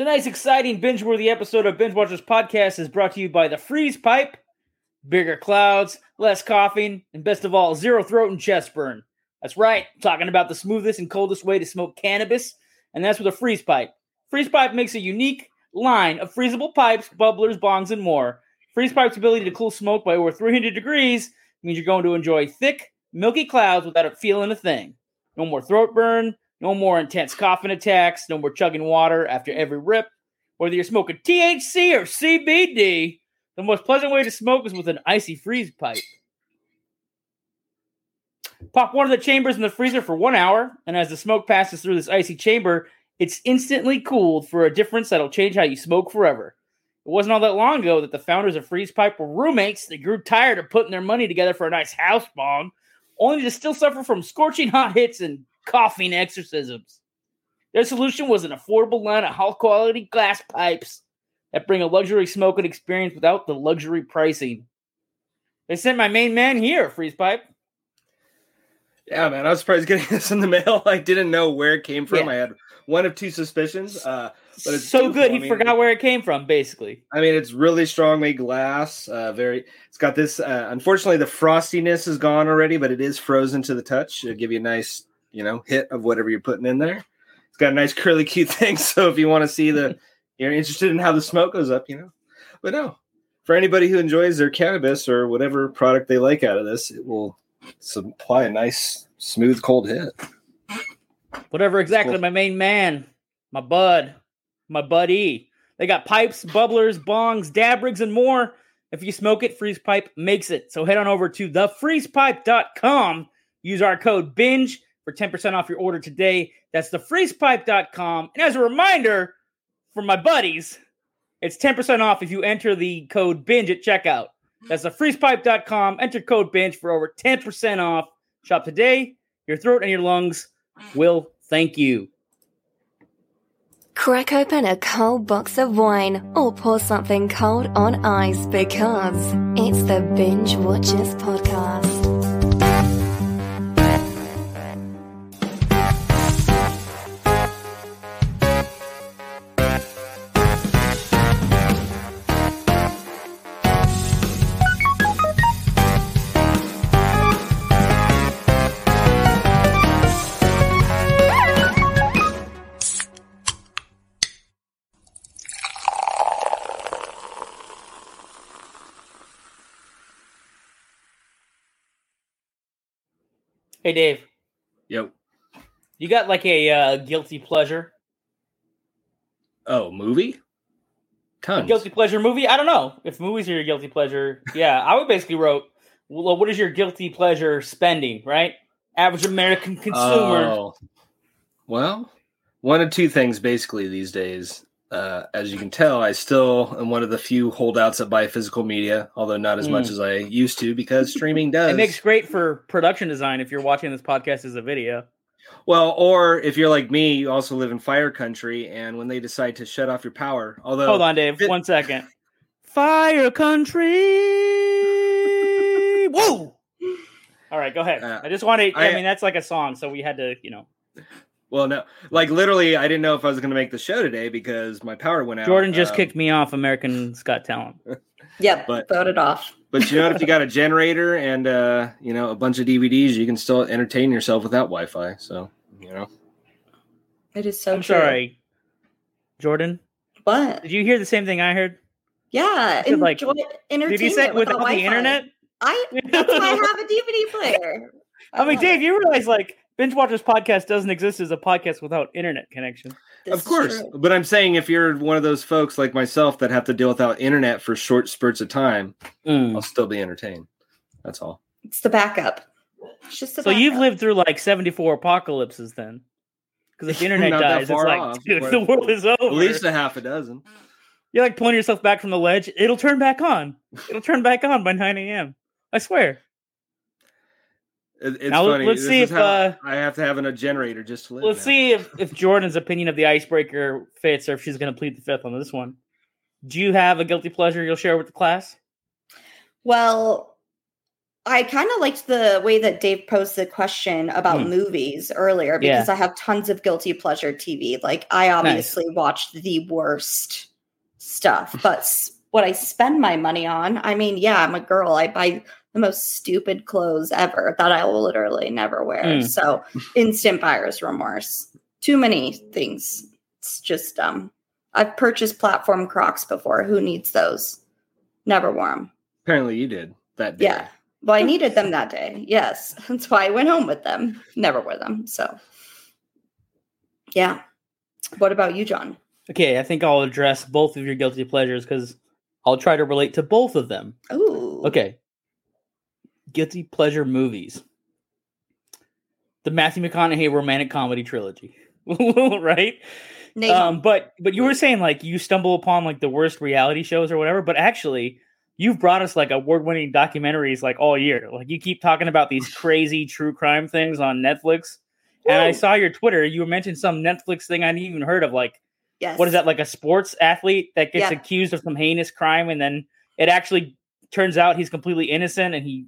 Tonight's exciting binge worthy episode of Binge Watchers Podcast is brought to you by the Freeze Pipe, bigger clouds, less coughing, and best of all, zero throat and chest burn. That's right, talking about the smoothest and coldest way to smoke cannabis, and that's with a Freeze Pipe. Freeze Pipe makes a unique line of freezable pipes, bubblers, bongs, and more. Freeze Pipe's ability to cool smoke by over 300 degrees means you're going to enjoy thick, milky clouds without it feeling a thing. No more throat burn, no more intense coughing attacks, no more chugging water after every rip. Whether you're smoking THC or CBD, the most pleasant way to smoke is with an icy freeze pipe. Pop one of the chambers in the freezer for one hour, and as the smoke passes through this icy chamber, it's instantly cooled for a difference that'll change how you smoke forever. It wasn't all that long ago that the founders of Freeze Pipe were roommates that grew tired of putting their money together for a nice house bong, only to still suffer from scorching hot hits and coughing exorcisms. Their solution was an affordable line of high quality glass pipes that bring a luxury smoking experience without the luxury pricing. They sent my main man here, Freeze Pipe. Yeah, man, I was surprised getting this in the mail. I didn't know where it came from. Yeah. I had one of two suspicions. Uh, but it's so beautiful. good, I he mean, forgot where it came from, basically. I mean, it's really strong made glass. Uh, very. It's got this. Uh, unfortunately, the frostiness is gone already, but it is frozen to the touch. It'll give you a nice, you know, hit of whatever you're putting in there. It's got a nice curly cute thing. So if you want to see the, you're interested in how the smoke goes up, you know. But no, for anybody who enjoys their cannabis or whatever product they like out of this, it will supply a nice, smooth, cold hit. Whatever exactly, cool. my main man, my bud, my buddy. They got pipes, bubblers, bongs, dab rigs, and more. If you smoke it, Freeze Pipe makes it. So head on over to thefreezepipe.com. Use our code BINGE for 10% off your order today. That's thefreezepipe.com. And as a reminder for my buddies, it's 10% off if you enter the code BINGE at checkout. That's thefreezepipe.com. Enter code BINGE for over 10% off. Shop today. Your throat and your lungs will thank you. Crack open a cold box of wine or pour something cold on ice because it's the Binge Watchers Podcast. Hey, Dave, Yep. you got like a uh, guilty pleasure? Oh, movie? A Tons. guilty pleasure movie? I don't know if movies are your guilty pleasure. Yeah, I would basically wrote, well, what is your guilty pleasure spending, right? Average American consumer. Oh. Well, one of two things basically these days. Uh, as you can tell, I still am one of the few holdouts that buy physical media, although not as much Mm. as I used to because streaming does. It makes great for production design if you're watching this podcast as a video. well, or if you're like me, you also live in fire country, and when they decide to shut off your power, although Hold on, Dave. it- One second. Fire country. Whoa. All right, go ahead. Uh, I just wanted. I, I- mean, that's like a song, so we had to, you know. Well, no, like literally, I didn't know if I was going to make the show today because my power went out. Jordan just Um, kicked me off American's Got Talent. Yep, But- voted off. But you know, what? if you got a generator and uh, you know a bunch of DVDs, you can still entertain yourself without Wi-Fi. So you know, It is so I'm true. sorry, Jordan. What? Did you hear the same thing I heard? Yeah, said, like, entertainment Did he say without without the internet? I that's why I have a DVD player. I mean, love Dave, you realize like Binge Watchers podcast doesn't exist as a podcast without internet connection. This of course. true. But I'm saying if you're one of those folks like myself that have to deal without internet for short spurts of time, Mm. I'll still be entertained. That's all. It's the backup. It's just the So you've lived through like 74 apocalypses then. Because if the internet dies, it's like off, dude, the world is over. At least a half a dozen. You're like pulling yourself back from the ledge. It'll turn back on. It'll turn back on by 9 a.m. I swear. It- it's Now, funny. let's This see is if, how uh, I have to have a generator just to live. Let's now. see if, if Jordan's opinion of the icebreaker fits or if she's going to plead the fifth on this one. Do you have a guilty pleasure you'll share with the class? Well, I kind of liked the way that Dave posed the question about Hmm. movies earlier Yeah. because I have tons of guilty pleasure TV. Like I obviously watched the worst stuff, but what I spend my money on, I mean, yeah, I'm a girl. I buy the most stupid clothes ever that I will literally never wear. Hmm. So instant buyer's remorse. Too many things. It's just um I've purchased platform Crocs before. Who needs those? Never wore them. Apparently, you did that. Day. Yeah. Well, I needed them that day. Yes. That's why I went home with them. Never wore them. So, yeah. What about you, John? Okay, I think I'll address both of your guilty pleasures because I'll try to relate to both of them. Ooh. Okay. Guilty pleasure movies. The Matthew McConaughey romantic comedy trilogy. right? Name Um, but but you were saying like you stumble upon like the worst reality shows or whatever, but actually you've brought us like award winning documentaries like all year. Like you keep talking about these crazy true crime things on Netflix. And I saw your Twitter, you mentioned some Netflix thing I hadn't even heard of, like yes. what is that, like a sports athlete that gets Yeah. accused of some heinous crime and then it actually turns out he's completely innocent and he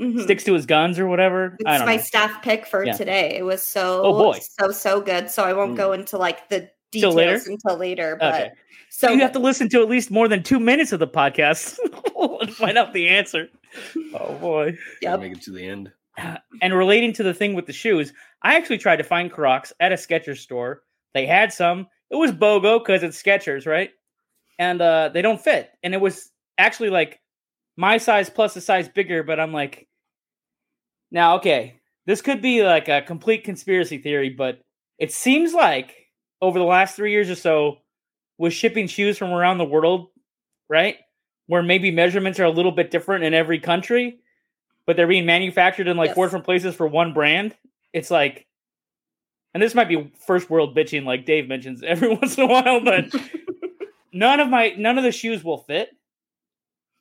Mhm. sticks to his guns or whatever. I It's don't my know. staff pick for Yeah. today. It was so Oh, boy. so so good. So I won't go into like the Till details later? until later. But Okay. so you have to listen to at least more than two minutes of the podcast and find out the answer. Oh boy. Yep. Make it to the end. And relating to the thing with the shoes, I actually tried to find Crocs at a Skechers store. They had some. It was BOGO because it's Skechers, right? And uh, they don't fit. And it was actually like my size plus a size bigger, but I'm like, now, okay, this could be like a complete conspiracy theory, but it seems like over the last three years or so, with shipping shoes from around the world, right? Where maybe measurements are a little bit different in every country, but they're being manufactured in like four different places for one brand. It's like, and this might be first world bitching, like Dave mentions every once in a while, but none of my none of the shoes will fit.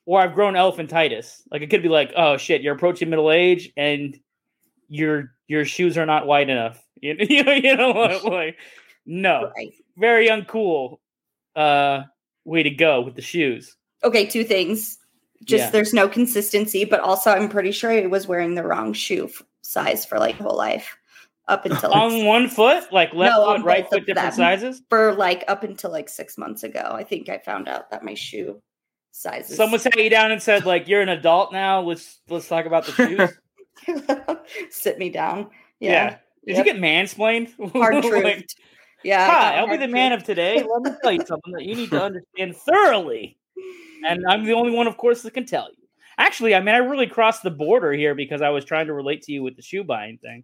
Or I've grown elephantitis. Like it could be like, oh shit, you're approaching middle age and your your shoes are not wide enough. You, you know, you know, like, like, no, Right. very uncool uh way to go with the shoes. Okay, two things. Just Yeah. there's no consistency, but also I'm pretty sure I was wearing the wrong shoe f- size for like whole life up until On one foot, like left No, foot, right foot, different sizes. for like up until like six months ago. I think I found out that my shoe size is Someone sat you down and said, like, you're an adult now. Let's let's talk about the shoes. sit me down. yeah. Yeah. Did Yep. you get mansplained? Hard truth. Like, yeah. I Hi, I'll be the truth. man of today. Let me tell you something that you need to understand thoroughly. And I'm the only one, of course, that can tell you. Actually, I mean, I really crossed the border here because I was trying to relate to you with the shoe buying thing.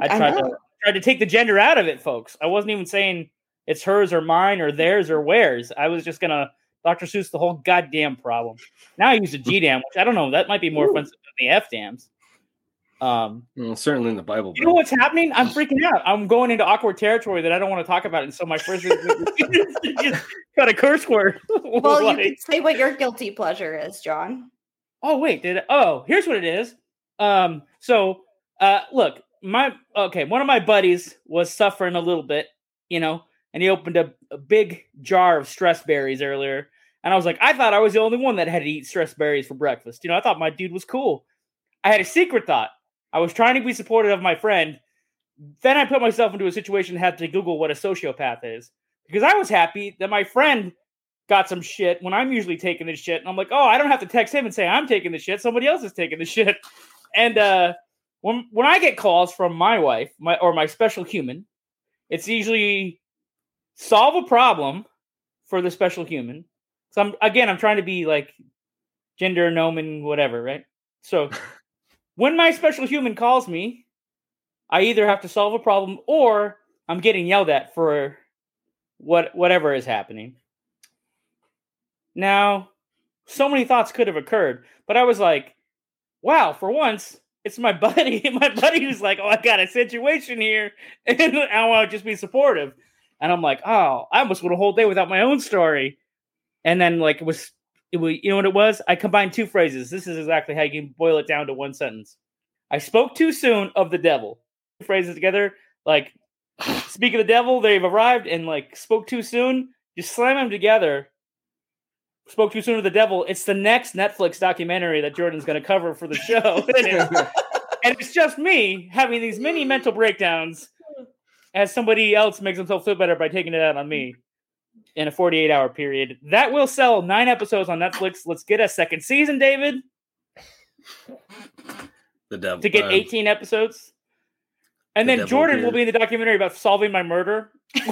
I I tried to know. tried to take the gender out of it, folks. I wasn't even saying it's hers or mine or theirs or where's. I was just gonna Dr. Seuss the whole goddamn problem. Now I use a G dam, which I don't know. That might be more Ooh. offensive than the F dams. Um, Well, certainly in the Bible. you know what's happening? I'm freaking out. I'm going into awkward territory that I don't want to talk about. And so my first just got a curse word. Well, you Like- could say what your guilty pleasure is, John. oh wait, did it? Oh, here's what it is. Um, so uh, look, my okay, one of my buddies was suffering a little bit, you know, and he opened a, a big jar of stress berries earlier, and I was like, I thought I was the only one that had to eat stress berries for breakfast. You know, I thought my dude was cool. I had a secret thought. I was trying to be supportive of my friend. Then I put myself into a situation had to Google what a sociopath is because I was happy that my friend got some shit when I'm usually taking this shit. And I'm like, oh, I don't have to text him and say I'm taking the shit. Somebody else is taking the shit. And uh, when when I get calls from my wife, my or my special human, it's usually solve a problem for the special human. So I'm again, I'm trying to be like gender nomen, whatever, right? So when my special human calls me, I either have to solve a problem or I'm getting yelled at for what whatever is happening. Now, so many thoughts could have occurred, but I was like, wow, for once, it's my buddy. My buddy who's like, oh, I got a situation here, and I want to just be supportive. And I'm like, oh, I almost went a whole day without my own story. And then, like, it was, it was, you know what it was? I combined two phrases. This is exactly how you can boil it down to one sentence. I spoke too soon of the devil. Two phrases together, like, speak of the devil, they've arrived, and like, spoke too soon. Just slam them together, spoke too soon of the devil. It's the next Netflix documentary that Jordan's going to cover for the show, and, it's, just me having these mini mental breakdowns as somebody else makes himself feel better by taking it out on me in a 48 hour period. That will sell nine episodes on Netflix. Let's get a second season, David, The devil to get uh, 18 episodes. And The then Jordan will be in the documentary about solving my murder.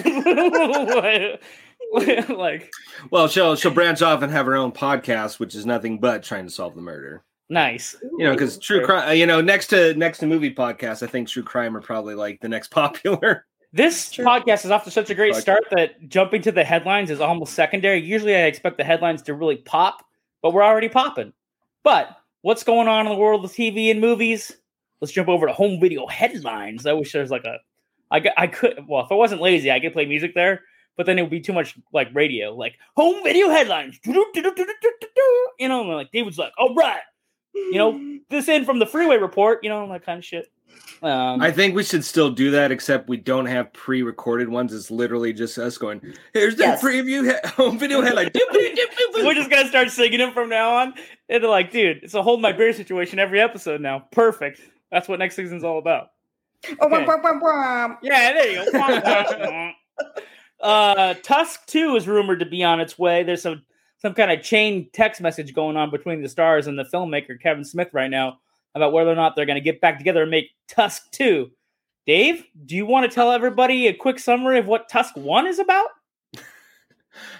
like, Well, she'll she'll branch off and have her own podcast, which is nothing but trying to solve the murder. nice. You know, because true crime. You know, next to next to movie podcasts, I think true crime are probably like the next popular. This Sure. podcast is off to such a great start that jumping to the headlines is almost secondary. Usually, I expect the headlines to really pop, but we're already popping. But what's going on in the world of TV and movies? Let's jump over to home video headlines. I wish there's like a, I got, I could, well, if I wasn't lazy, I could play music there, but then it would be too much like radio, like home video headlines. You know, and like David's like, all right, you know, this in from the freeway report, you know, that kind of shit. Um, I think we should still do that, except we don't have pre-recorded ones. It's literally just us going. Here's the Yes. preview he- home video headline. We're just gonna start singing it from now on. And like, dude, it's a hold my beer situation every episode now. Perfect. That's what next season's all about. Oh, Okay. wah. Yeah, there you go. Uh, Tusk Two is rumored to be on its way. There's some some kind of chain text message going on between the stars and the filmmaker Kevin Smith right now about whether or not they're going to get back together and make Tusk Two. Dave, do you want to tell everybody a quick summary of what Tusk One is about?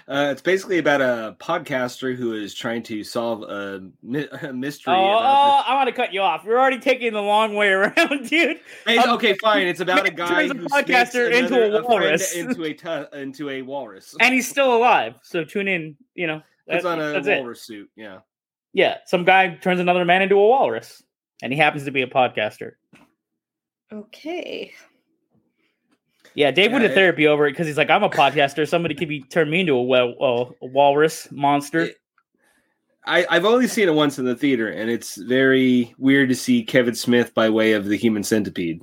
Uh, it's basically about a podcaster who is trying to solve a, mi- a mystery. Oh, about I want to cut you off. You're already taking the long way around, dude. Hey, okay, fine. It's about a Turns guy a who podcaster into a another- walrus. into a tu- into a walrus. And he's still alive. So tune in. You know, It's on a that's it. walrus suit. Yeah. Yeah, some guy turns another man into a walrus, and he happens to be a podcaster. Okay. Yeah, Dave went Yeah, to it- therapy over it because he's like, I'm a podcaster. Somebody could be turn me into a, well, a walrus monster. It- I, I've only seen it once in the theater, and it's very weird to see Kevin Smith by way of the human centipede.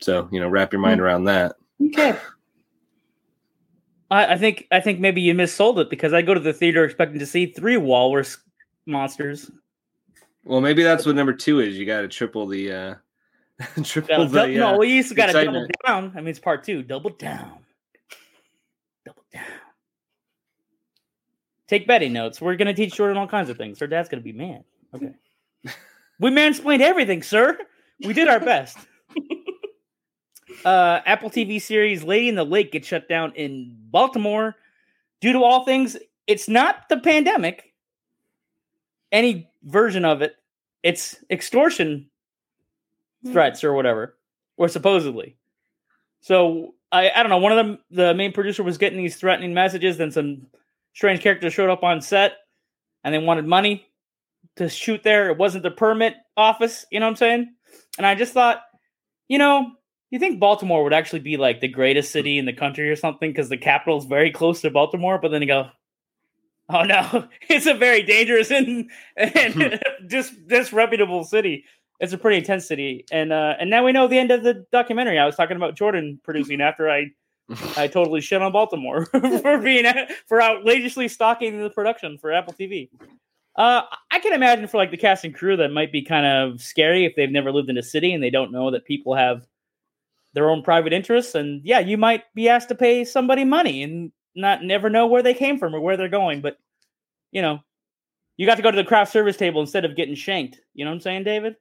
So, you know, wrap your Hmm. mind around that. Okay. I, I think I think maybe you missold it because I go to the theater expecting to see three walrus monsters. Well, maybe that's what number two is. You got to triple the, uh, triple Double- the, no, uh, we used to got to double down. I mean, it's part two. Double down. Double down. Take Betty notes. We're gonna teach Jordan all kinds of things. Her dad's gonna be mad. Okay. we mansplained everything, sir. We did our best. uh, Apple TV series Lady in the Lake gets shut down in Baltimore due to all things. It's not the pandemic, any version of it. It's extortion hmm. threats or whatever, or supposedly. So I, I don't know. One of them, the main producer, was getting these threatening messages. Then some strange characters showed up on set, and they wanted money to shoot there. It wasn't the permit office. You know what I'm saying? And I just thought, you know, you think Baltimore would actually be like the greatest city in the country or something because the capital is very close to Baltimore, but then you go, oh no, it's a very dangerous and and dis, disreputable city. It's a pretty intense city, and uh, and now we know the end of the documentary. I was talking about Jordan producing after I I totally shit on Baltimore for being for outrageously stalking the production for Apple TV. Uh, I can imagine for like the cast and crew that might be kind of scary if they've never lived in a city and they don't know that people have their own private interests. And yeah, you might be asked to pay somebody money and not never know where they came from or where they're going. But you know, you got to go to the craft service table instead of getting shanked. You know what I'm saying, David?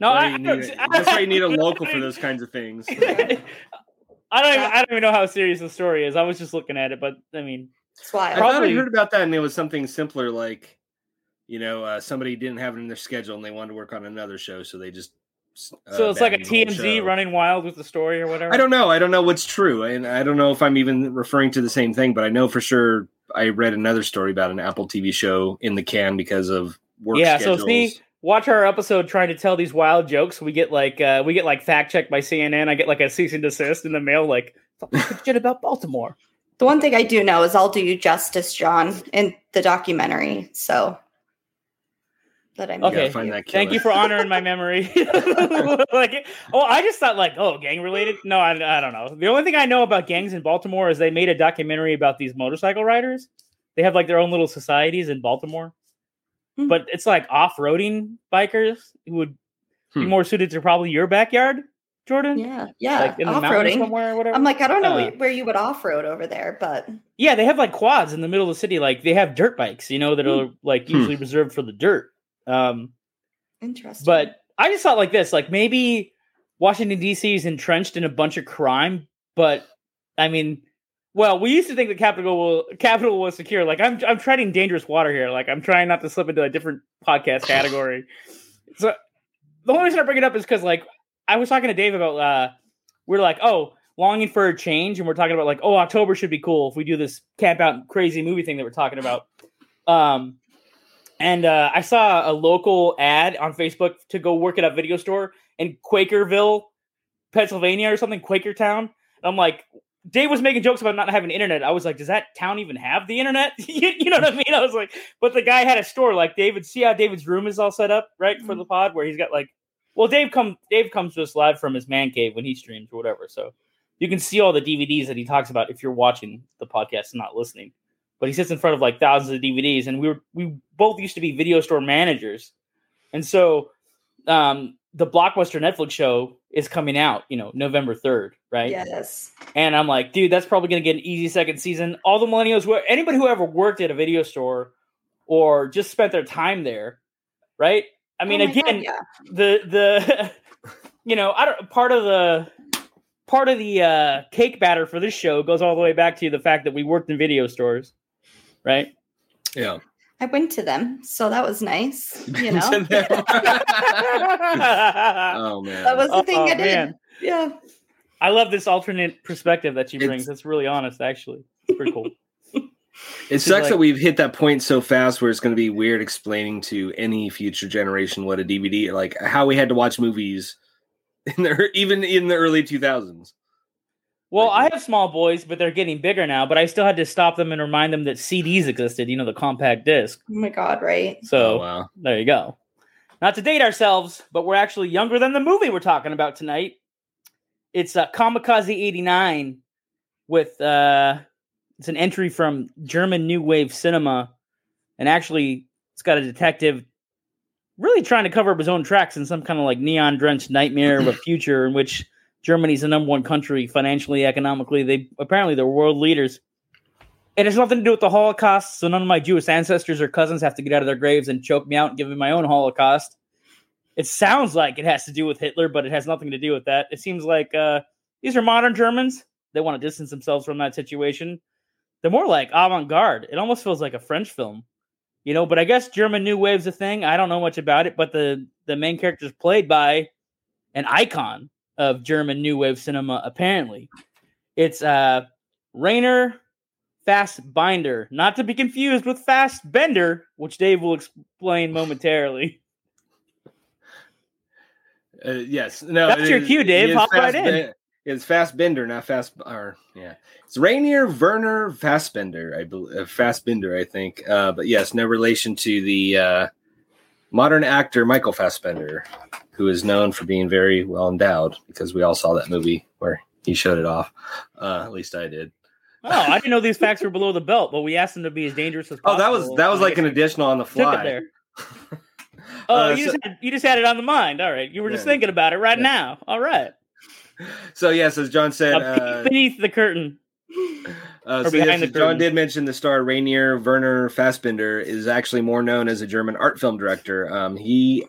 No, That's I, why you need a- that's why you need a local for those kinds of things. I don't. Even, I don't even know how serious the story is. I was just looking at it, but I mean, That's I why. thought I Probably- heard about that, and it was something simpler, like you know, uh, somebody didn't have it in their schedule, and they wanted to work on another show, so they just. Uh, so it's like a abandoned the whole TMZ show. running wild with the story or whatever. I don't know. I don't know what's true, and I don't know if I'm even referring to the same thing. But I know for sure I read another story about an Apple TV show in the can because of work Yeah, schedules. so see, watch our episode trying to tell these wild jokes. We get like uh we get like fact checked by CNN. I get like a cease and desist in the mail, like "Fucking shit about Baltimore. The one thing I do know is I'll do you justice, John, in the documentary. So that I'm You gotta Okay, find that Thank you for honoring my memory. like, oh, I just thought like, oh, gang related. No, I, I don't know. The only thing I know about gangs in Baltimore is they made a documentary about these motorcycle riders. They have like their own little societies in Baltimore, Hmm. but it's like off-roading bikers who would be Hmm. more suited to probably your backyard, Jordan. Yeah, yeah. like in the off mountains roading. somewhere or whatever. I'm like, I don't know Uh, where you would off road over there, but Yeah, they have like quads in the middle of the city. Like they have dirt bikes, you know, that are like Hmm. usually reserved for the dirt. Um, interesting. but I just thought like this, like maybe Washington D.C. is entrenched in a bunch of crime, but I mean, well, we used to think the capital will, capital was secure. Like I'm, I'm treading dangerous water here. Like I'm trying not to slip into a different podcast category. so the only reason I bring it up is because like I was talking to Dave about uh, we're like, oh, longing for a change, and we're talking about like, oh, October should be cool if we do this camp out crazy movie thing that we're talking about. Um, and uh, I saw a local ad on Facebook to go work at a video store in Quakerville, Pennsylvania, or something, Quakertown. And I'm like, Dave was making jokes about not having internet. I was like, does that town even have the internet? you, you know what I mean? I was like, but the guy had a store. Like David, see how David's room is all set up, right, for the pod, where he's got like, well, Dave come Dave comes to us live from his man cave when he streams or whatever. So you can see all the DVDs that he talks about if you're watching the podcast and not listening. But he sits in front of like thousands of DVDs, and we were we both used to be video store managers, and so um, the Blockbuster Netflix show is coming out, you know, November third, right? yes, And I'm like, dude, that's probably going to get an easy second season. All the millennials, who anybody who ever worked at a video store or just spent their time there, right? I mean, Oh my God, again, yeah. the the you know, I don't part of the part of the uh, cake batter for this show goes all the way back to the fact that we worked in video stores, right? Yeah. I went to them, so that was nice. You know, oh oh man. that was the thing oh, I did. man, Yeah, I love this alternate perspective that she It's- brings. It's really honest, actually. It's pretty cool. It sucks like- that we've hit that point so fast where it's going to be weird explaining to any future generation what a DVD like how we had to watch movies in the even in the early 2000s. Well, I have small boys, but they're getting bigger now. But I still had to stop them and remind them that CDs existed. You know, the compact disc. oh my god, right? So oh wow. there you go. Not to date ourselves, but we're actually younger than the movie we're talking about tonight. It's uh, Kamikaze '89 with uh, it's an entry from German New Wave Cinema, and actually it's got a detective really trying to cover up his own tracks in some kind of like neon drenched nightmare of a future in which Germany's the number one country financially, economically. They apparently they're world leaders. It has nothing to do with the Holocaust, so none of my Jewish ancestors or cousins have to get out of their graves and choke me out and give me my own Holocaust. It sounds like it has to do with Hitler, but it has nothing to do with that. It seems like uh, these are modern Germans. They want to distance themselves from that situation. They're more like avant garde. It almost feels like a French film, you know. But I guess German New Wave's a thing. I don't know much about it, but the the main character is played by an icon of German New Wave cinema. Apparently, it's uh, Rainer Fastbinder, not to be confused with Fast Bender, which Dave will explain momentarily. Uh, yes. No. That's your is- cue, Dave. Hop right in. Ben- It's fast bender, not fast or yeah. It's Rainier Werner Fassbender, I believe uh, Fassbender, I think. Uh, but yes, no relation to the uh, modern actor Michael Fassbender, who is known for being very well endowed because we all saw that movie where he showed it off. Uh, at least I did. Oh, I didn't know these facts were below the belt, but we asked them to be as dangerous as possible. Oh, that was that was like an additional on the took fly. it there. Oh, Uh, you so- just had, you just had it on the mind. All right, you were just Yeah. thinking about it right Yeah. now. All right, So yes, as John said, uh, beneath the curtain. Uh, so yes, John curtain. did mention the star Rainier Werner Fassbinder is actually more known as a German art film director. Um, he,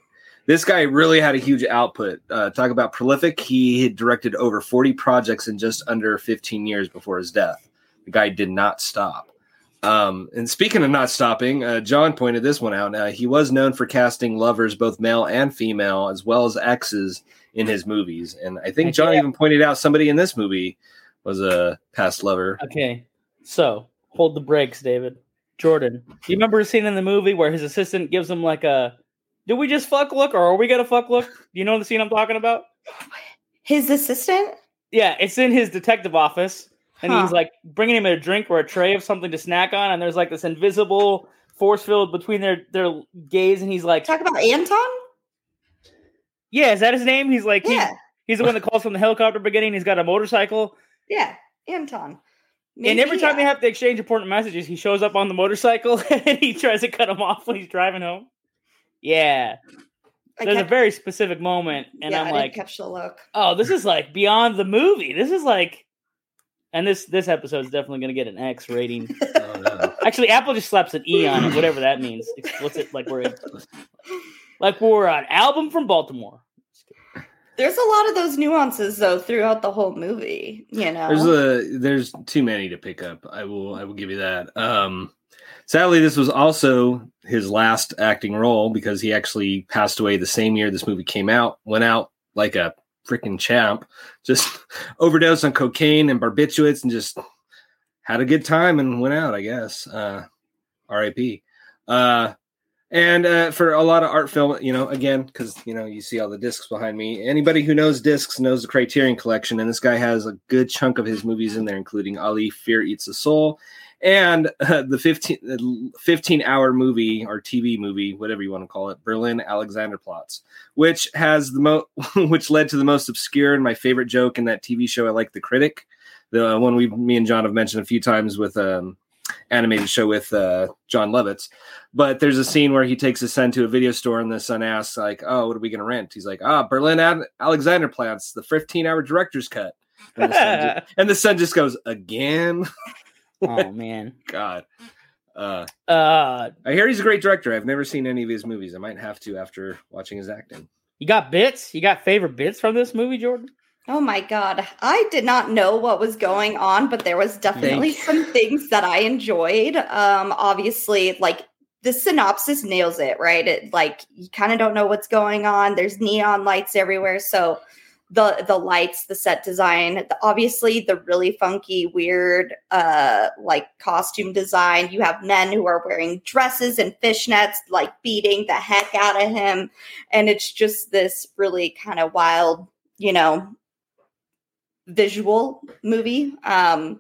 this guy really had a huge output. Uh, talk about prolific. He had directed over 40 projects in just under 15 years before his death. The guy did not stop. Um, and speaking of not stopping, uh, John pointed this one out. Uh, he was known for casting lovers, both male and female, as well as exes in his movies. And I think John even pointed out somebody in this movie was a past lover. Okay, so hold the brakes, David. Jordan, do you remember a scene in the movie where his assistant gives him like a "Did we just fuck look, or are we gonna fuck look?" Do you know the scene I'm talking about? His assistant? Yeah, it's in his detective office, and he's like bringing him a drink or a tray of something to snack on, and there's like this invisible force field between their their gaze, and he's like, Talk about Anton? "Yeah, is that his name?" He's like, Yeah, he's the one that calls from the helicopter beginning. He's got a motorcycle. yeah, Anton. and every Maybe, time they have to exchange important messages, he shows up on the motorcycle and he tries to cut him off when he's driving home. Yeah, I there's a very specific moment, and yeah, I'm I like, didn't catch the look. oh, this is like beyond the movie. This is like, and this this episode is definitely going to get an X rating. Oh, no. Actually, Apple just slaps an E on it, whatever that means. Explicit, like we're like we're an album from Baltimore. There's a lot of those nuances though throughout the whole movie. You know, There's a there's too many to pick up. I will I will give you that. Um sadly this was also his last acting role because he actually passed away the same year this movie came out. Went out like a freaking champ. Just overdosed on cocaine and barbiturates and just had a good time and went out, I guess. Uh RIP. Uh and uh, for a lot of art film, you know, again, because you know you see all the discs behind me. Anybody who knows discs knows the Criterion Collection, and this guy has a good chunk of his movies in there, including Ali, Fear Eats the Soul, and uh, the 15, 15 hour movie or TV movie, whatever you want to call it, Berlin Alexanderplatz, which has the mo, which led to the most obscure and my favorite joke in that TV show. I like the critic, the one we, me and John have mentioned a few times with um, animated show with uh, Jon Lovitz. But there's a scene where he takes his son to a video store, and the son asks, like, "Oh, what are we going to rent?" He's like, "Ah, Berlin Ad- Alexanderplatz, the 15 hour director's cut." And the, son ju- and the son just goes, "Again, oh man. God." Uh, Uh, I hear he's a great director. I've never seen any of his movies. I might have to after watching his acting. you got bits? You got favorite bits from this movie, Jordan? Oh my god. I did not know what was going on, but there was definitely some things that I enjoyed. Um obviously like the synopsis nails it, right? It like you kind of don't know what's going on. There's neon lights everywhere, so the the lights, the set design, the, obviously the really funky weird uh like costume design. You have men who are wearing dresses and fishnets like beating the heck out of him and it's just this really kind of wild, you know, visual movie um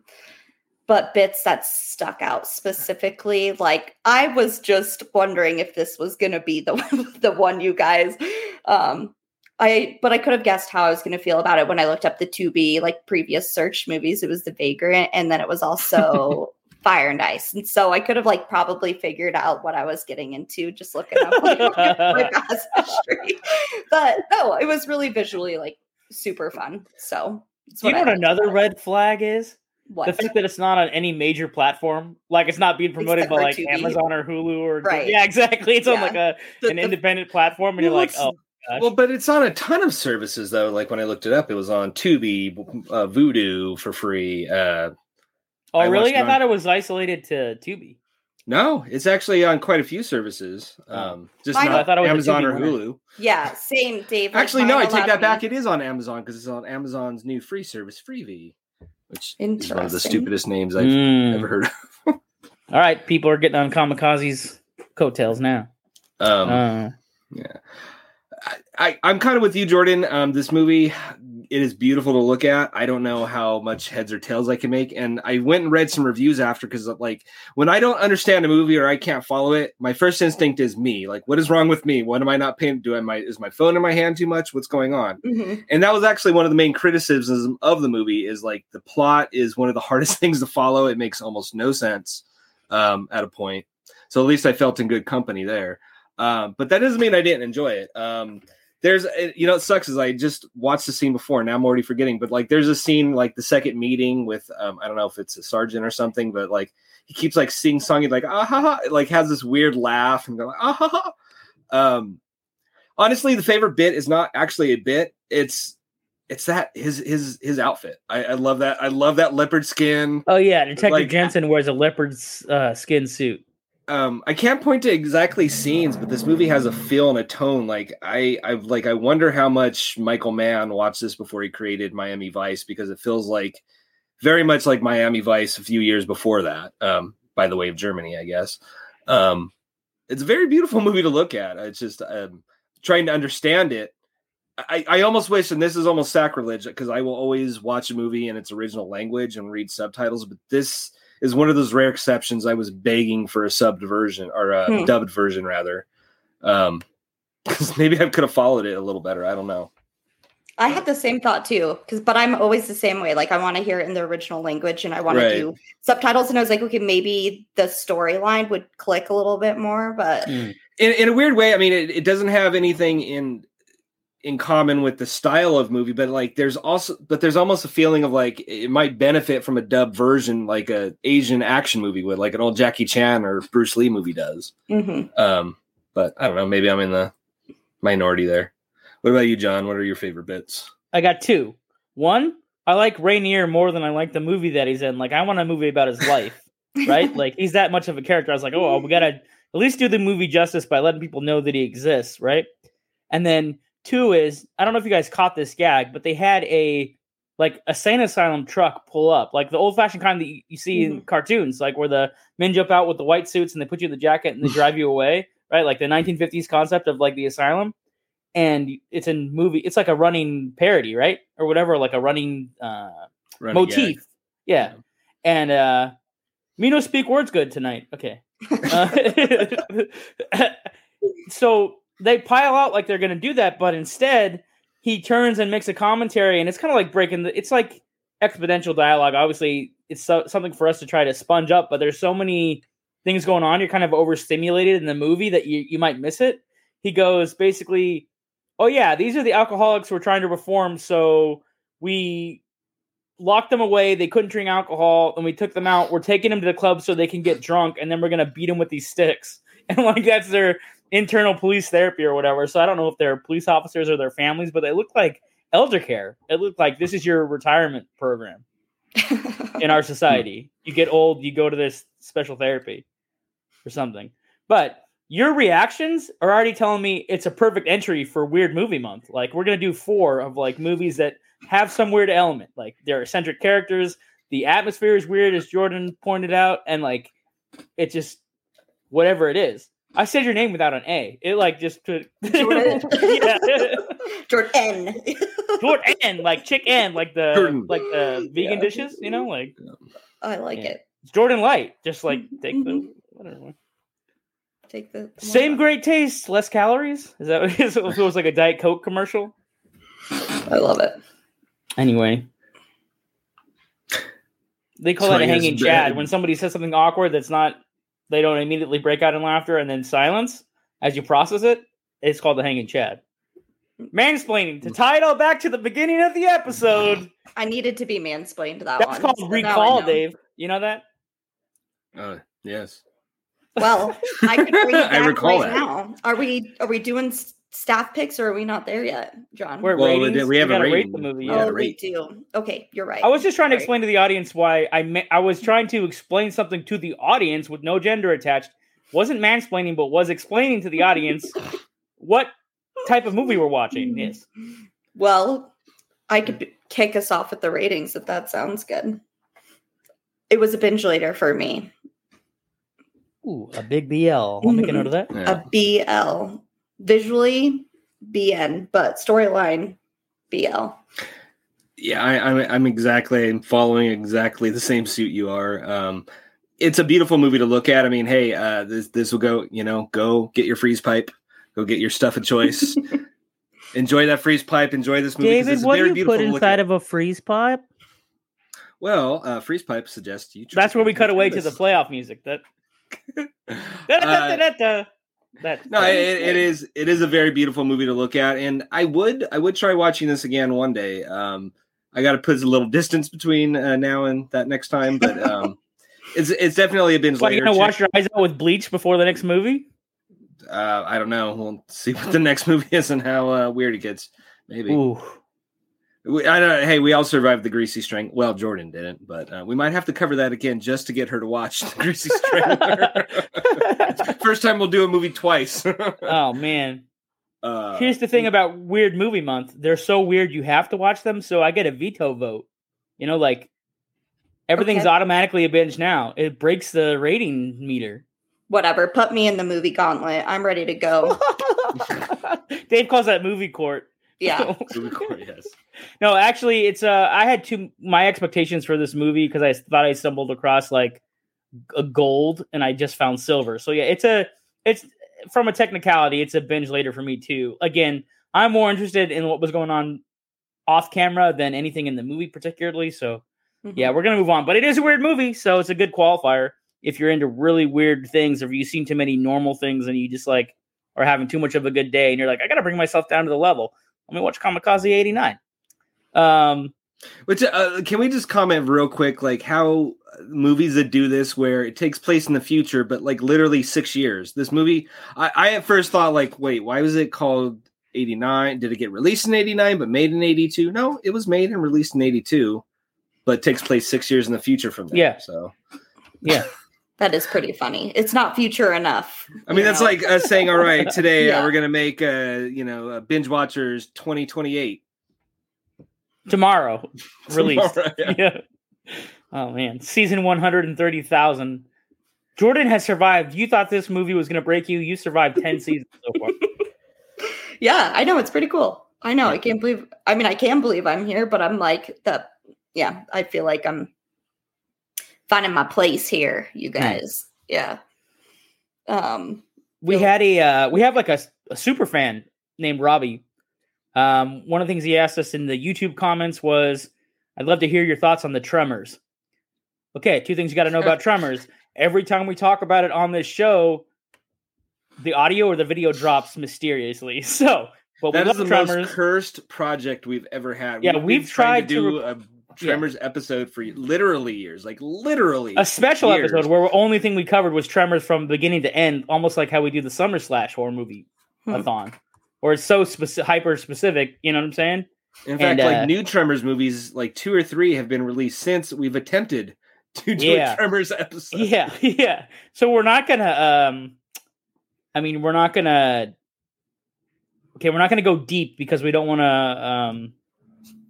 but bits that stuck out specifically like i was just wondering if this was going to be the the one you guys um i but i could have guessed how i was going to feel about it when i looked up the Tubi like previous search movies it was the vagrant and then it was also fire and ice and so i could have like probably figured out what i was getting into just looking up like, my past history but no it was really visually like super fun so it's you know I what another red flag is? What? The fact that it's not on any major platform. Like it's not being promoted Except by like Tubi. Amazon or Hulu or Right. Yeah, exactly. It's on like a The- an the- independent platform, and you're like, oh, gosh. Well, but it's on a ton of services though. Like when I looked it up, it was on Tubi, uh, Vudu for free. Uh, oh, I really? I on- thought it was isolated to Tubi. no, it's actually on quite a few services. Oh. Um, just Mine- not I thought it was Amazon or. Hulu. yeah, same, Dave. Actually, no, I take allowed that back. It is on Amazon because it's on Amazon's new free service, Freevee, which is one of the stupidest names I've Mm. ever heard. of. All right, people are getting on Kamikaze's coattails now. Um, Uh, I, I, I'm kind of with you, Jordan. Um, this movie, it is beautiful to look at. I don't know how much heads or tails I can make, and I went and read some reviews after because, like, when I don't understand a movie or I can't follow it, my first instinct is me. Like, what is wrong with me? What am I not paying? Do I my is my phone in my hand too much? What's going on? Mhm. and that was actually one of the main criticisms of the movie is like the plot is one of the hardest things to follow it makes almost no sense um, at a point so at least i felt in good company there um, but that doesn't mean i didn't enjoy it um, there's you know it sucks is i just watched the scene before now i'm already forgetting but like there's a scene like the second meeting with um, i don't know if it's a sergeant or something but like he keeps like sing songing like ah ha, ha, like has this weird laugh and go like ah ha, ha. um honestly the favorite bit is not actually a bit it's it's that his his his outfit i, I love that i love that leopard skin oh yeah, Detective Like- Jansen wears a leopard's uh, skin suit. Um i can't point to exactly scenes but this movie has a feel and a tone. Like i i like i wonder how much michael mann watched this before he created miami vice because it feels like very much like miami vice a few years before that um by the way of germany i guess. Um it's a very beautiful movie to look at. It's just um trying to understand it. I, I almost wish, and this is almost sacrilege, because I will always watch a movie in its original language and read subtitles, but this is one of those rare exceptions. I was begging for a subbed version or a Hmm. dubbed version, rather. Um, because maybe I could have followed it a little better. I don't know. I had the same thought too, because but I'm always the same way. Like I want to hear it in the original language, and I want Right. to do subtitles. And I was like, okay, maybe the storyline would click a little bit more, but in, in a weird way i mean it, it doesn't have anything in in common with the style of movie but like there's also but there's almost a feeling of like it might benefit from a dub version like a asian action movie would like an old jackie chan or bruce lee movie does mhm. um but i don't know maybe i'm in the minority there what about you john what are your favorite bits I got two. One, I like Rainier more than I like the movie that he's in. Like, I want a movie about his life, right? like, he's that much of a character. I was like, oh, we gotta at least do the movie justice by letting people know that he exists, right? And then two is, I don't know if you guys caught this gag, but they had a like a sane asylum truck pull up, like the old fashioned kind that you, you see in cartoons, like where the men jump out with the white suits and they put you in the jacket and they drive you away, right? Like the 1950s concept of like the asylum. And it's in movie, it's like a running parody, right? Or whatever, like a running uh Running motif. gag. Yeah. And uh me no speak words good tonight. Okay. Uh, so they pile out like they're gonna do that, but instead he turns and makes a commentary, and it's kind of like breaking the. It's like exponential dialogue. Obviously, it's so, something for us to try to sponge up, but there's so many things going on. You're kind of overstimulated in the movie that you you might miss it. He goes basically, "Oh yeah, these are the alcoholics we're trying to reform, so we." Locked them away. They couldn't drink alcohol, and we took them out. We're taking them to the club so they can get drunk, and then we're gonna beat them with these sticks. And like that's their internal police therapy or whatever. So I don't know if they're police officers or their families, but they look like elder care. It looked like this is your retirement program in our society. You get old, you go to this special therapy or something. But your reactions are already telling me it's a perfect entry for weird movie month. Like we're gonna do four of like movies that have some weird element. Like they're eccentric characters, the atmosphere is weird, as Jordan pointed out, and like it just whatever it is. I said your name without an A. It like just put Jordan. yeah. Jordan. Jordan, like chick N, like the Jordan. like the vegan Yeah. dishes, you know, like I like Yeah. it. it's Jordan Light. Just like take the whatever. Take the Same great taste, less calories. Is that what it is? It feels like a Diet Coke commercial. I love it. Anyway. They call So that a I hanging chad when somebody says something awkward that's not they don't immediately break out in laughter and then silence as you process it. It's called the hanging chad. Mansplaining to tie it all back to the beginning of the episode. I needed to be mansplained that That's one. called so now I recall, know. Dave. You know that? uh, yes Well, I could bring it I recall right that. now. Are we are we doing s- staff picks or are we not there yet, John? Where Well, we ratings, did- we have a gotta rate the movie. Oh, yeah, Yeah. oh, we do. Okay, you're right. I was just trying to Right. explain to the audience why I ma- I was trying to explain something to the audience with no gender attached. Wasn't mansplaining, but was explaining to the audience what type of movie we're watching. Hmm. Yes. Well, I could hmm. b- kick us off with the ratings if that sounds good. It was a binge later for me. Ooh, a big BL. I'll make a note of that. yeah. A BL. Visually, BN, but storyline, BL. yeah I, I'm, I'm exactly I'm following exactly the same suit you are um it's a beautiful movie to look at i mean hey uh this this will go you know go get your freeze pipe go get your stuff of choice enjoy that freeze pipe enjoy this movie. David, it's what do very you beautiful put inside at. of a freeze pipe? well uh freeze pipe suggests you try That's where we cut away to the playoff music. That Uh, Da-da-da-da-da. That no, it, it is it is a very beautiful movie to look at, and I would I would try watching this again one day. Um, I got to put a little distance between uh, now and that next time, but um, it's it's definitely a binge you later. gonna Check- wash your eyes out with bleach before the next movie? uh, I don't know. We'll see what the next movie is and how uh, weird it gets. Maybe. Ooh. We, I don't. Hey, we all survived the greasy strangler. Well, Jordan didn't, but uh, we might have to cover that again just to get her to watch the greasy strangler. First time we'll do a movie twice. oh man. uh, Here's the thing about weird movie month. They're so weird you have to watch them, so I get a veto vote. You know, like everything's Okay. automatically a binge now. It breaks the rating meter. Whatever. Put me in the movie gauntlet. I'm ready to go. Dave calls that movie court. Yeah. movie court, yes. No, actually, it's uh, I had two my expectations for this movie because I thought I stumbled across like a gold and I just found silver. So yeah, it's a it's from a technicality, it's a binge later for me too. Again, I'm more interested in what was going on off camera than anything in the movie, particularly. So Mhm. yeah, we're gonna move on. But it is a weird movie, so it's a good qualifier if you're into really weird things, or you've seen too many normal things and you just like are having too much of a good day, and you're like, I gotta bring myself down to the level. Let me watch Kamikaze '89. Um, Which uh, can we just comment real quick, like how uh, movies that do this, where it takes place in the future, but like literally six years. This movie, I, I at first thought like, wait, why was it called 89 did it get released in 89 but made in 82 no it was made and released in 82 but takes place six years in the future from there yeah. so. Yeah. That is pretty funny. It's not future enough i mean that's know? like us saying all right today uh, yeah. uh, we're gonna make uh you know uh, binge watchers 2028 tomorrow released. Tomorrow, yeah. yeah. Oh man, season one hundred and thirty thousand. Jordan has survived. You thought this movie was going to break you. You survived ten seasons so far. Yeah, I know it's pretty cool. I know. I can't believe. I mean, I can believe I'm here, but I'm like the. Yeah, I feel like I'm finding my place here, you hmm. guys. Yeah. Um, we had a uh, we have like a, a super fan named Robbie um, one of the things he asked us in the YouTube comments was, "I'd love to hear your thoughts on the Tremors." Okay, two things you got to know about Tremors. Every time we talk about it on this show, the audio or the video drops mysteriously. So, but we That love is the Tremors. most cursed project we've ever had. Yeah, we've trying tried to to do a Tremors episode for literally years, like literally a special years. episode where the only thing we covered was Tremors from beginning to end, almost like how we do the summer slash horror movie Hmm. a thon, or it's so speci- hyper specific. You know what I'm saying? In fact, and, uh, like new Tremors movies, like two or three have been released since we've attempted to do Yeah. a Tremors episode. Yeah, yeah. So we're not gonna. um I mean, we're not gonna. Okay, we're not gonna go deep because we don't want to um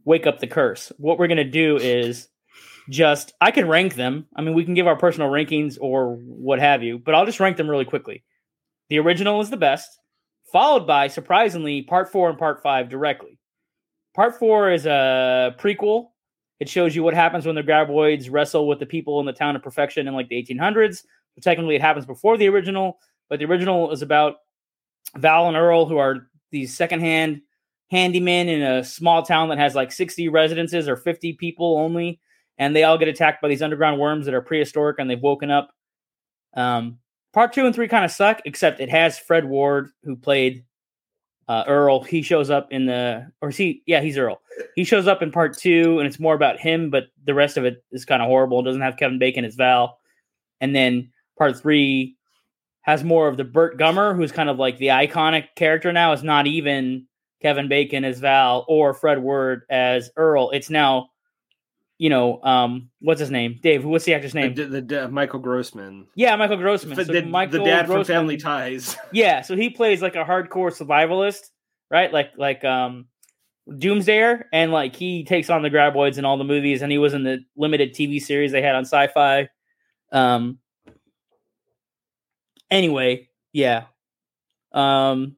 wake up the curse. What we're gonna do is just I can rank them. I mean, we can give our personal rankings or what have you, but I'll just rank them really quickly. The original is the best, followed by surprisingly part four and part five directly. Part four is a prequel. It shows you what happens when the graboids wrestle with the people in the town of perfection in like the 1800s. So technically, it happens before the original, but the original is about Val and Earl, who are these secondhand handymen in a small town that has like 60 residences or 50 people only, and they all get attacked by these underground worms that are prehistoric and they've woken up. Um, part two and three kind of suck, except it has Fred Ward, who played uh, Earl. He shows up in the, or is he, yeah, he's Earl. He shows up in part two, and it's more about him, but the rest of it is kind of horrible. It doesn't have Kevin Bacon as Val. And then part three has more of the Burt Gummer, who's kind of like the iconic character now. It's not even Kevin Bacon as Val or Fred Ward as Earl. It's now, you know, um, what's his name? Dave. What's the actor's name? the, the- Michael Grossman, yeah, Michael Grossman. the, So the- Michael the dad from Family Ties. Yeah, so he plays like a hardcore survivalist, right? Like like um Doomsdayer, and like he takes on the graboids in all the movies, and he was in the limited TV series they had on Sci-Fi. Um. Anyway, yeah. Um.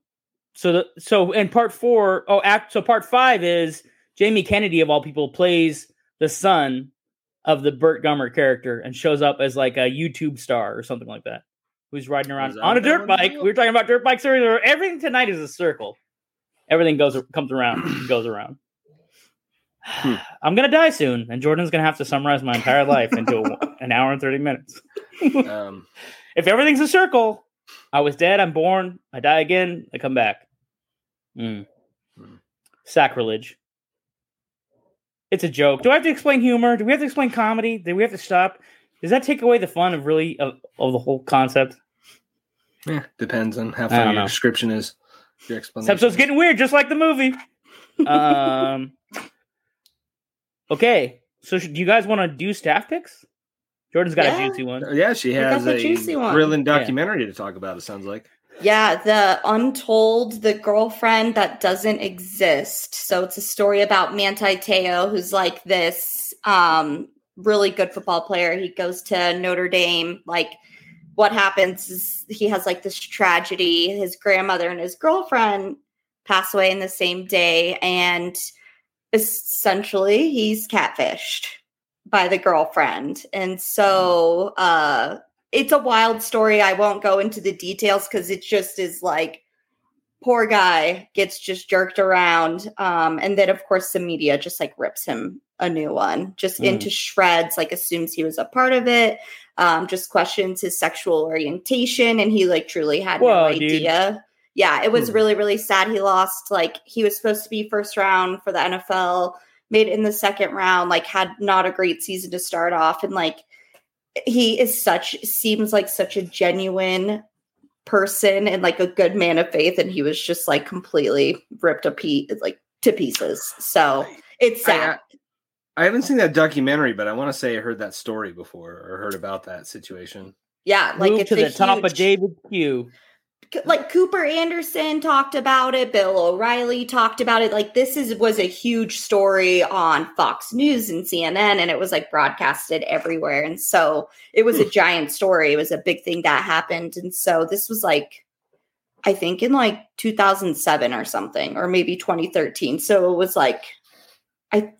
So the so in part four, oh, act so part five is Jamie Kennedy of all people plays the son of the Burt Gummer character and shows up as like a YouTube star or something like that, who's riding around on a dirt bike. We were talking about dirt bikes earlier. Everything tonight is a circle. Everything goes comes around, goes around. Hmm. I'm gonna die soon, and Jordan's gonna have to summarize my entire life into a- an hour and thirty minutes. Um, If everything's a circle, I was dead, I'm born, I die again, I come back. Mm. Hmm. Sacrilege. It's a joke. Do I have to explain humor? Do we have to explain comedy? Do we have to stop? Does that take away the fun of really of, of the whole concept? yeah, depends on how I funny don't your know. description is. Your This explanation. episode's getting weird, just like the movie. um. Okay, so sh- do you guys want to do staff picks? Jordan's got Yeah. a juicy one. yeah, she has the a juicy one. thrilling documentary to talk about. It sounds like. Yeah, the untold, the girlfriend that doesn't exist. So it's a story about Manti Te'o, who's like this um, really good football player. He goes to Notre Dame. Like, what happens is he has like this tragedy. His grandmother and his girlfriend pass away in the same day, and essentially he's catfished by the girlfriend. And so uh it's a wild story. I won't go into the details because it just is like poor guy gets just jerked around. Um, and then of course the media just like rips him a new one, just Mm. into shreds, like assumes he was a part of it, um, just questions his sexual orientation, and he like truly had Whoa, no dude. idea. Yeah, it was Hmm. really, really sad. He lost. Like he was supposed to be first round for the NFL, made in the second round, like had not a great season to start off, and like he is such seems like such a genuine person and like a good man of faith and he was just like completely ripped a piece like to pieces so it's sad I haven't seen that documentary, but I want to say I heard that story before or heard about that situation. yeah like Move it's to a the top of huge- David Q. like cooper anderson talked about it bill o'reilly talked about it like this is was a huge story on fox news and cnn and it was like broadcasted everywhere and so it was a hmm. giant story it was a big thing that happened and so this was like i think in like 2007 or something or maybe 2013 so it was like i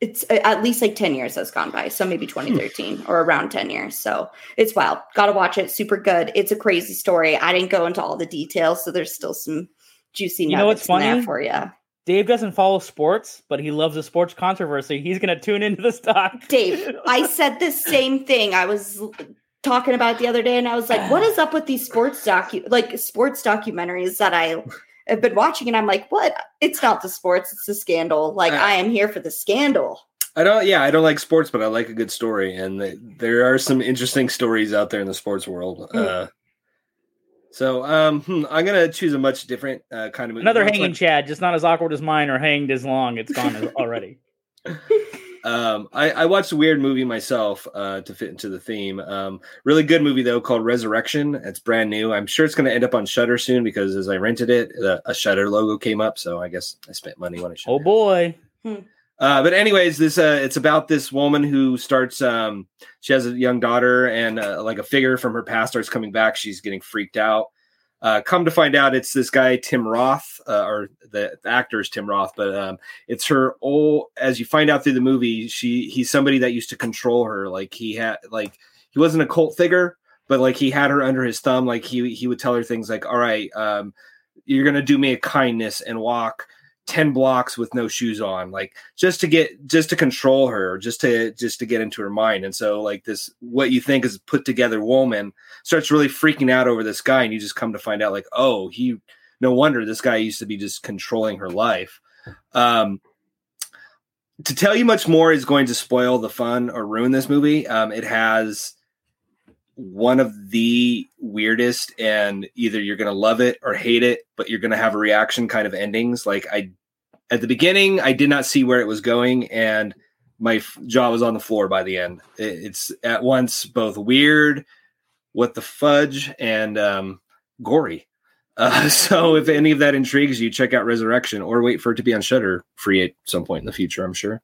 it's uh, at least like 10 years has gone by so maybe 2013 or around 10 years so it's wild gotta watch it super good it's a crazy story i didn't go into all the details so there's still some juicy You know what's nuggets in there funny? for you Dave doesn't follow sports, but he loves the sports controversy. He's going to tune into the stock. dave i said the same thing i was talking about it the other day and i was like what is up with these sports docu like sports documentaries that i have been watching and i'm like what it's not the sports it's the scandal like Uh, i am here for the scandal I don't. Yeah, I don't like sports, but I like a good story, and th- there are some interesting stories out there in the sports world. Mm. Uh, so, um, hmm, I'm gonna choose a much different uh, kind of Another hanging like- Chad, just not as awkward as mine or hanged as long. It's gone already. Um, I, I watched a weird movie myself uh, to fit into the theme. Um, really good movie though, called Resurrection. It's brand new. I'm sure it's going to end up on Shudder soon because as I rented it, the, a Shudder logo came up. So I guess I spent money when I should. Oh boy. Uh, but anyways, this uh, it's about this woman who starts. Um, she has a young daughter, and uh, like a figure from her past starts coming back. She's getting freaked out. Uh, come to find out, it's this guy Tim Roth, uh, or the, the actor is Tim Roth, but um, it's her old. As you find out through the movie, she he's somebody that used to control her. Like he had, like he wasn't a cult figure, but like he had her under his thumb. Like he he would tell her things like, "All right, um, you're gonna do me a kindness and walk." 10 blocks with no shoes on like just to get just to control her just to just to get into her mind. And so like this what you think is put together woman starts really freaking out over this guy and you just come to find out like oh he no wonder this guy used to be just controlling her life. Um to tell you much more is going to spoil the fun or ruin this movie. Um it has one of the weirdest and either you're going to love it or hate it but you're going to have a reaction kind of endings. Like i at the beginning i did not see where it was going and my f- jaw was on the floor by the end. It- it's at once both weird what the fudge and um gory. Uh, so if any of that intrigues you check out resurrection or wait for it to be on Shudder free at some point in the future i'm sure.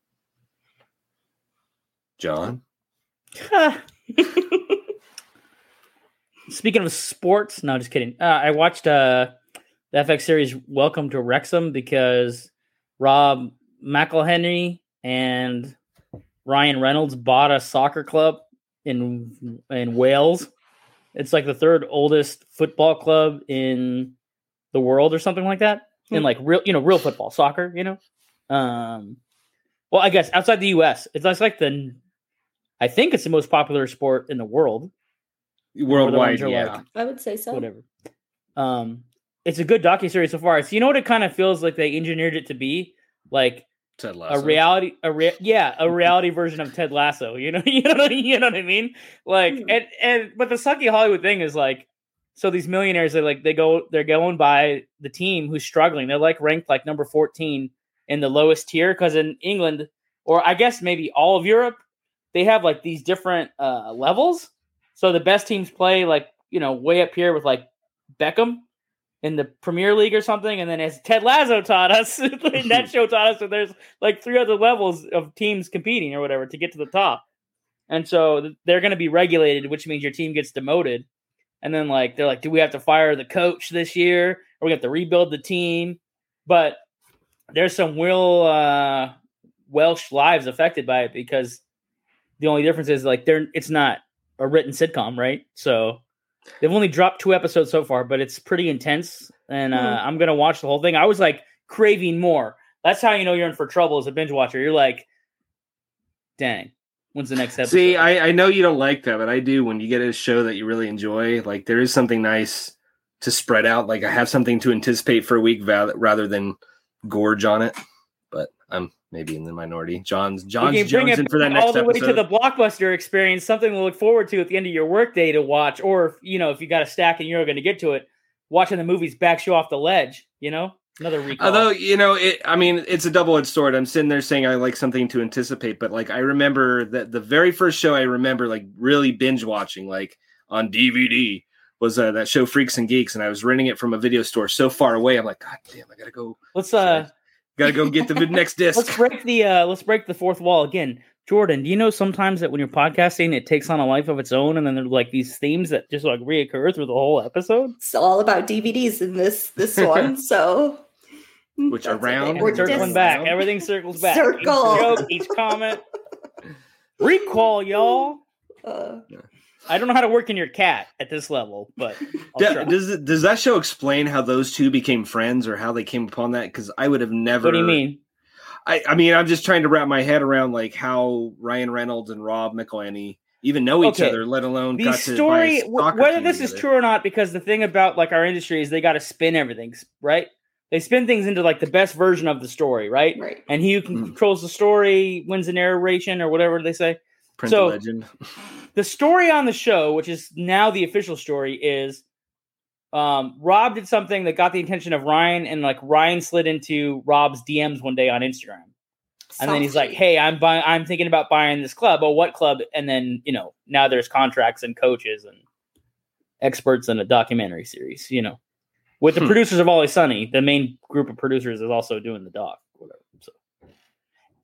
John? Speaking of sports, no, just kidding. Uh, I watched uh, the FX series Welcome to Wrexham because Rob McElhenney and Ryan Reynolds bought a soccer club in in Wales. It's like the third oldest football club in the world or something like that. In Hmm. like real, you know, real football, soccer, you know. Um, well, I guess outside the U.S., it's it's like the, I think it's the most popular sport in the world worldwide are yeah like- i would say so whatever. Um, it's a good docu series so far. It's you know what it kind of feels like they engineered it to be, like Ted a reality, a rea- yeah, a reality version of Ted Lasso. You know, you know, what I- you know what I mean? Like, Hmm. and and but the sucky Hollywood thing is like, so these millionaires they like they go they're going by the team who's struggling. They're like ranked like number fourteen in the lowest tier because in England or I guess maybe all of Europe they have like these different uh levels. So the best teams play like you know way up here with like Beckham in the Premier League or something, and then as Ted Lasso taught us, that show taught us that there's like three other levels of teams competing or whatever to get to the top, and so they're going to be regulated, which means your team gets demoted, and then like they're like, do we have to fire the coach this year, or we have to rebuild the team? But there's some real uh, Welsh lives affected by it because the only difference is like they're it's not a written sitcom, right? So they've only dropped two episodes so far, but it's pretty intense and uh, Hmm. I'm gonna watch the whole thing. I was like craving more. That's how you know you're in for trouble as a binge watcher. You're like, dang, when's the next episode? See, I, I know you don't like that, but I do. When you get a show that you really enjoy, like there is something nice to spread out. Like I have something to anticipate for a week val- rather than gorge on it. But I'm maybe in the minority. John's John's Jones in for that back all next the way episode. to the blockbuster experience, something to look forward to at the end of your workday to watch, or if, you know if you got a stack and you're going to get to it, watching the movies backs you off the ledge. You know, another recall. Although you know, it, I mean, it's a double-edged sword. I'm sitting there saying I like something to anticipate, but like I remember that the very first show I remember like really binge watching, like on DVD, was uh, that show Freaks and Geeks, and I was renting it from a video store so far away. I'm like, God damn, I gotta go, let's uh gotta go get the next disc. let's break the uh let's break the fourth wall again. Jordan, do you know sometimes that when you're podcasting, it takes on a life of its own, and then there's like these themes that just like reoccur through the whole episode? It's all about DVDs in this this one. So Which that's are round. okay. We're We're circling just- back. Everything circles back. Circle. Each joke, each comment. Recall, y'all. Uh, I don't know how to work in your cat at this level, but I'll Do- does does that show explain how those two became friends or how they came upon that? Because I would have never. what do you mean? I, I mean, I'm just trying to wrap my head around like how Ryan Reynolds and Rob McElhenney even know each Okay. other, let alone The got to buy story, a w- whether team this is true or not, because the thing about like our industry is they got to spin everything, right? They spin things into like the best version of the story, right? right. And he who con- Mm. controls the story wins the narration or whatever they say. Print so- the legend. the story on the show, which is now the official story, is um, Rob did something that got the attention of Ryan, and like Ryan slid into Rob's DMs one day on Instagram, and then he's like, "Hey, I'm buying. I'm thinking about buying this club. Oh, what club?" And then you know now there's contracts and coaches and experts in a documentary series. You know, with the Hmm. producers of Always Sunny, the main group of producers is also doing the doc.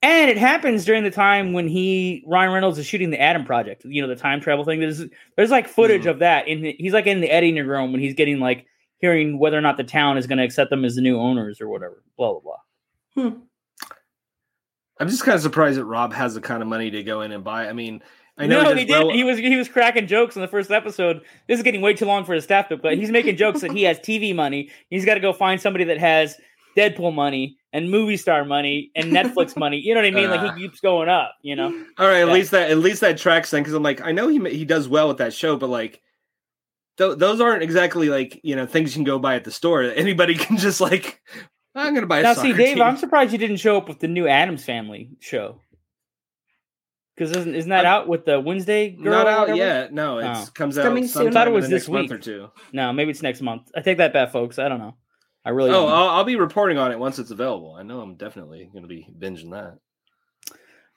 Whatever. So. And it happens during the time when he Ryan Reynolds is shooting the Adam Project. You know the time travel thing. There's there's like footage Mhm. of that, and he's like in the editing room when he's getting like hearing whether or not the town is going to accept them as the new owners or whatever. Blah blah blah. Hmm. I'm just kind of surprised that Rob has the kind of money to go in and buy. I mean, I know no, does he did. well- He was he was cracking jokes in the first episode. This is getting way too long for his staff book, but he's making jokes that he has TV money. He's got to go find somebody that has Deadpool money and movie star money and Netflix money. You know what I mean? Uh. like he keeps going up. You know. All right, at Yeah. least that at least that tracks then because I'm like I know he he does well with that show, but like th- those aren't exactly like you know things you can go buy at the store. Anybody can just like I'm gonna buy a Now, soccer see, Dave, team. I'm surprised you didn't show up with the new Addams Family show. Because isn't, isn't that I'm- out with the Wednesday girl? not out yet. No, it Oh. comes out. coming soon. sometime Thought it was this next month week. or two. No, maybe it's next month. I take that back, folks. I don't know. I really. Oh. I'll, I'll be reporting on it once it's available. I know I'm definitely going to be binging that.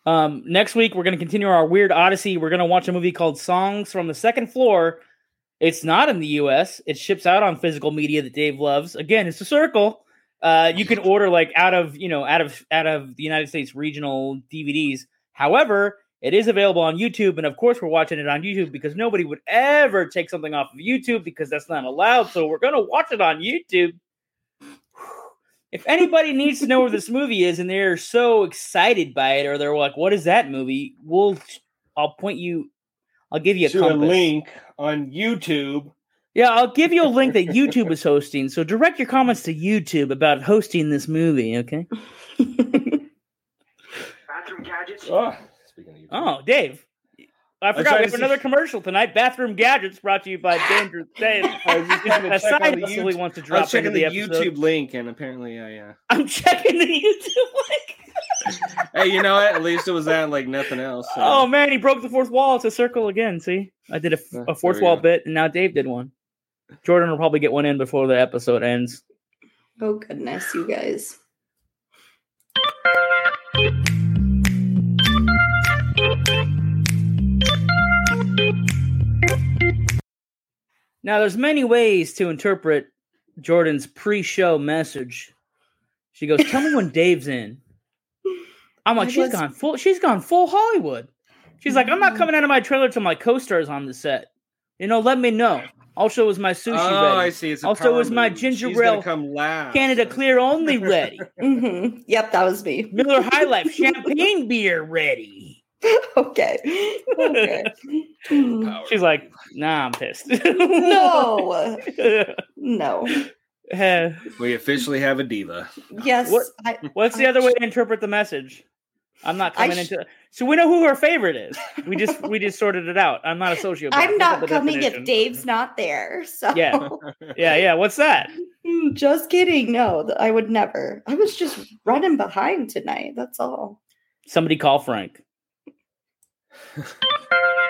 Um, next week, we're going to continue our weird odyssey. We're going to watch a movie called Songs from the Second Floor. It's not in the U.S. It ships out on physical media that Dave loves. Again, it's a circle. Uh, you can order like out of you know out of out of the United States regional DVDs. However, it is available on YouTube, and of course, we're watching it on YouTube because nobody would ever take something off of YouTube because that's not allowed. So we're going to watch it on YouTube. If anybody needs to know where this movie is and they're so excited by it, or they're like, "What is that movie?" We'll, I'll point you. I'll give you a, To a link on YouTube. Yeah, I'll give you a link that YouTube is hosting. So direct your comments to YouTube about hosting this movie. Okay. Bathroom gadgets. Oh, speaking of YouTube. Oh, Dave. I forgot tried we to have see- another commercial tonight. Bathroom gadgets brought to you by Dangerous Dave. I was just trying to A check on side the hustle he YouTube- wants to I drop was checking into the, the, episode. YouTube link, and apparently, yeah, yeah. I'm checking the YouTube link. hey, you know what? At least it was that, like nothing else. so- Oh man, he broke the fourth wall. It's a circle again. See, I did a, Uh, a fourth wall go. bit, and now Dave did one. Jordan will probably get one in before the episode ends. oh goodness, you guys. Now, there's many ways to interpret Jordan's pre-show message. She goes, "Tell me when Dave's in." I'm like, I "She's was- gone full. She's gone full Hollywood." She's like, "I'm not Mhm. coming out of my trailer till my co-stars on the set. You know, let me know. Also, was my sushi Oh, I see. It's a Also, was my move. ginger She's ale come last. Canada Clear only ready. mm-hmm. Yep, that was me. Miller High Life champagne beer ready." okay. Okay. Hmm. She's like, "Nah, I'm pissed." no. No. We officially have a diva. Yes. What- I, What's the other way to interpret the message? I'm not coming sh- into. So we know who her favorite is. We just we just sorted it out. I'm not a sociopath. I'm not coming definition. if Dave's not there. So Yeah. Yeah, yeah. What's that? Mm, just kidding. No, I would never. I was just running behind tonight. That's all. Somebody call Frank. Ha